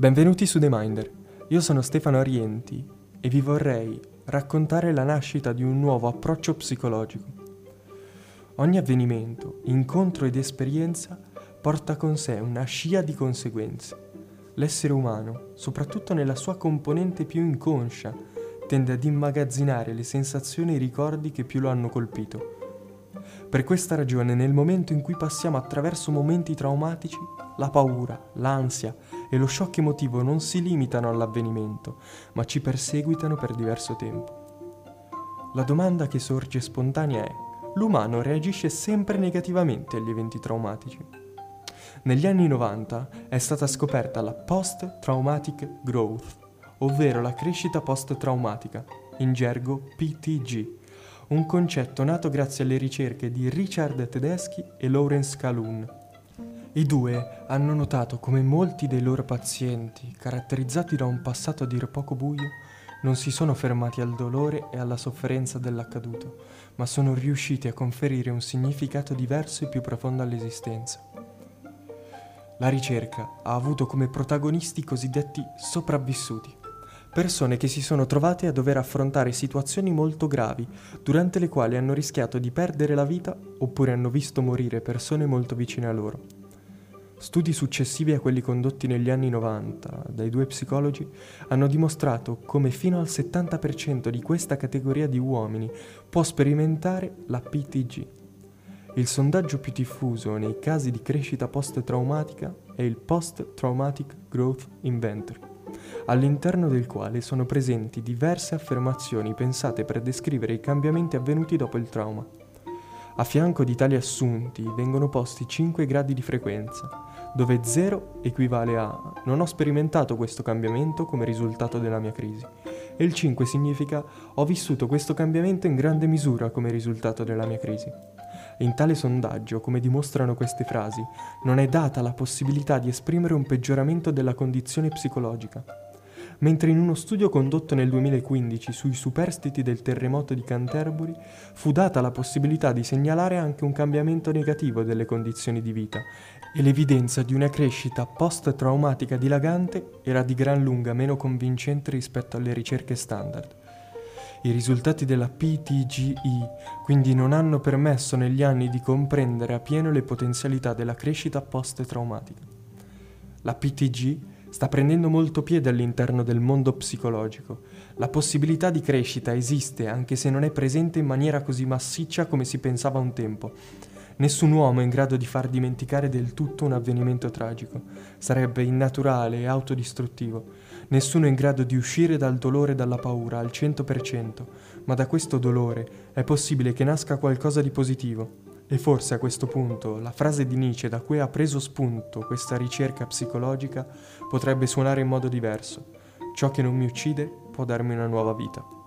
Benvenuti su The Minder. Io sono Stefano Arienti e vi vorrei raccontare la nascita di un nuovo approccio psicologico. Ogni avvenimento, incontro ed esperienza porta con sé una scia di conseguenze. L'essere umano, soprattutto nella sua componente più inconscia, tende ad immagazzinare le sensazioni e i ricordi che più lo hanno colpito per questa ragione, nel momento in cui passiamo attraverso momenti traumatici, la paura, l'ansia e lo shock emotivo non si limitano all'avvenimento, ma ci perseguitano per diverso tempo. La domanda che sorge spontanea è, l'umano reagisce sempre negativamente agli eventi traumatici? Negli anni 90 è stata scoperta la post-traumatic growth, ovvero la crescita post-traumatica, in gergo PTG un concetto nato grazie alle ricerche di Richard Tedeschi e Lawrence Calhoun. I due hanno notato come molti dei loro pazienti, caratterizzati da un passato a dir poco buio, non si sono fermati al dolore e alla sofferenza dell'accaduto, ma sono riusciti a conferire un significato diverso e più profondo all'esistenza. La ricerca ha avuto come protagonisti i cosiddetti sopravvissuti, persone che si sono trovate a dover affrontare situazioni molto gravi, durante le quali hanno rischiato di perdere la vita oppure hanno visto morire persone molto vicine a loro. Studi successivi a quelli condotti negli anni 90 dai due psicologi hanno dimostrato come fino al 70% di questa categoria di uomini può sperimentare la PTG. Il sondaggio più diffuso nei casi di crescita post-traumatica è il Post Traumatic Growth Inventory all'interno del quale sono presenti diverse affermazioni pensate per descrivere i cambiamenti avvenuti dopo il trauma. A fianco di tali assunti vengono posti 5 gradi di frequenza, dove 0 equivale a non ho sperimentato questo cambiamento come risultato della mia crisi e il 5 significa ho vissuto questo cambiamento in grande misura come risultato della mia crisi. In tale sondaggio, come dimostrano queste frasi, non è data la possibilità di esprimere un peggioramento della condizione psicologica mentre in uno studio condotto nel 2015 sui superstiti del terremoto di Canterbury fu data la possibilità di segnalare anche un cambiamento negativo delle condizioni di vita e l'evidenza di una crescita post-traumatica dilagante era di gran lunga meno convincente rispetto alle ricerche standard. I risultati della PTGI quindi non hanno permesso negli anni di comprendere appieno le potenzialità della crescita post-traumatica. La PTG sta prendendo molto piede all'interno del mondo psicologico. La possibilità di crescita esiste anche se non è presente in maniera così massiccia come si pensava un tempo. Nessun uomo è in grado di far dimenticare del tutto un avvenimento tragico. Sarebbe innaturale e autodistruttivo. Nessuno è in grado di uscire dal dolore e dalla paura al 100%, ma da questo dolore è possibile che nasca qualcosa di positivo. E forse a questo punto la frase di Nietzsche da cui ha preso spunto questa ricerca psicologica potrebbe suonare in modo diverso. Ciò che non mi uccide può darmi una nuova vita.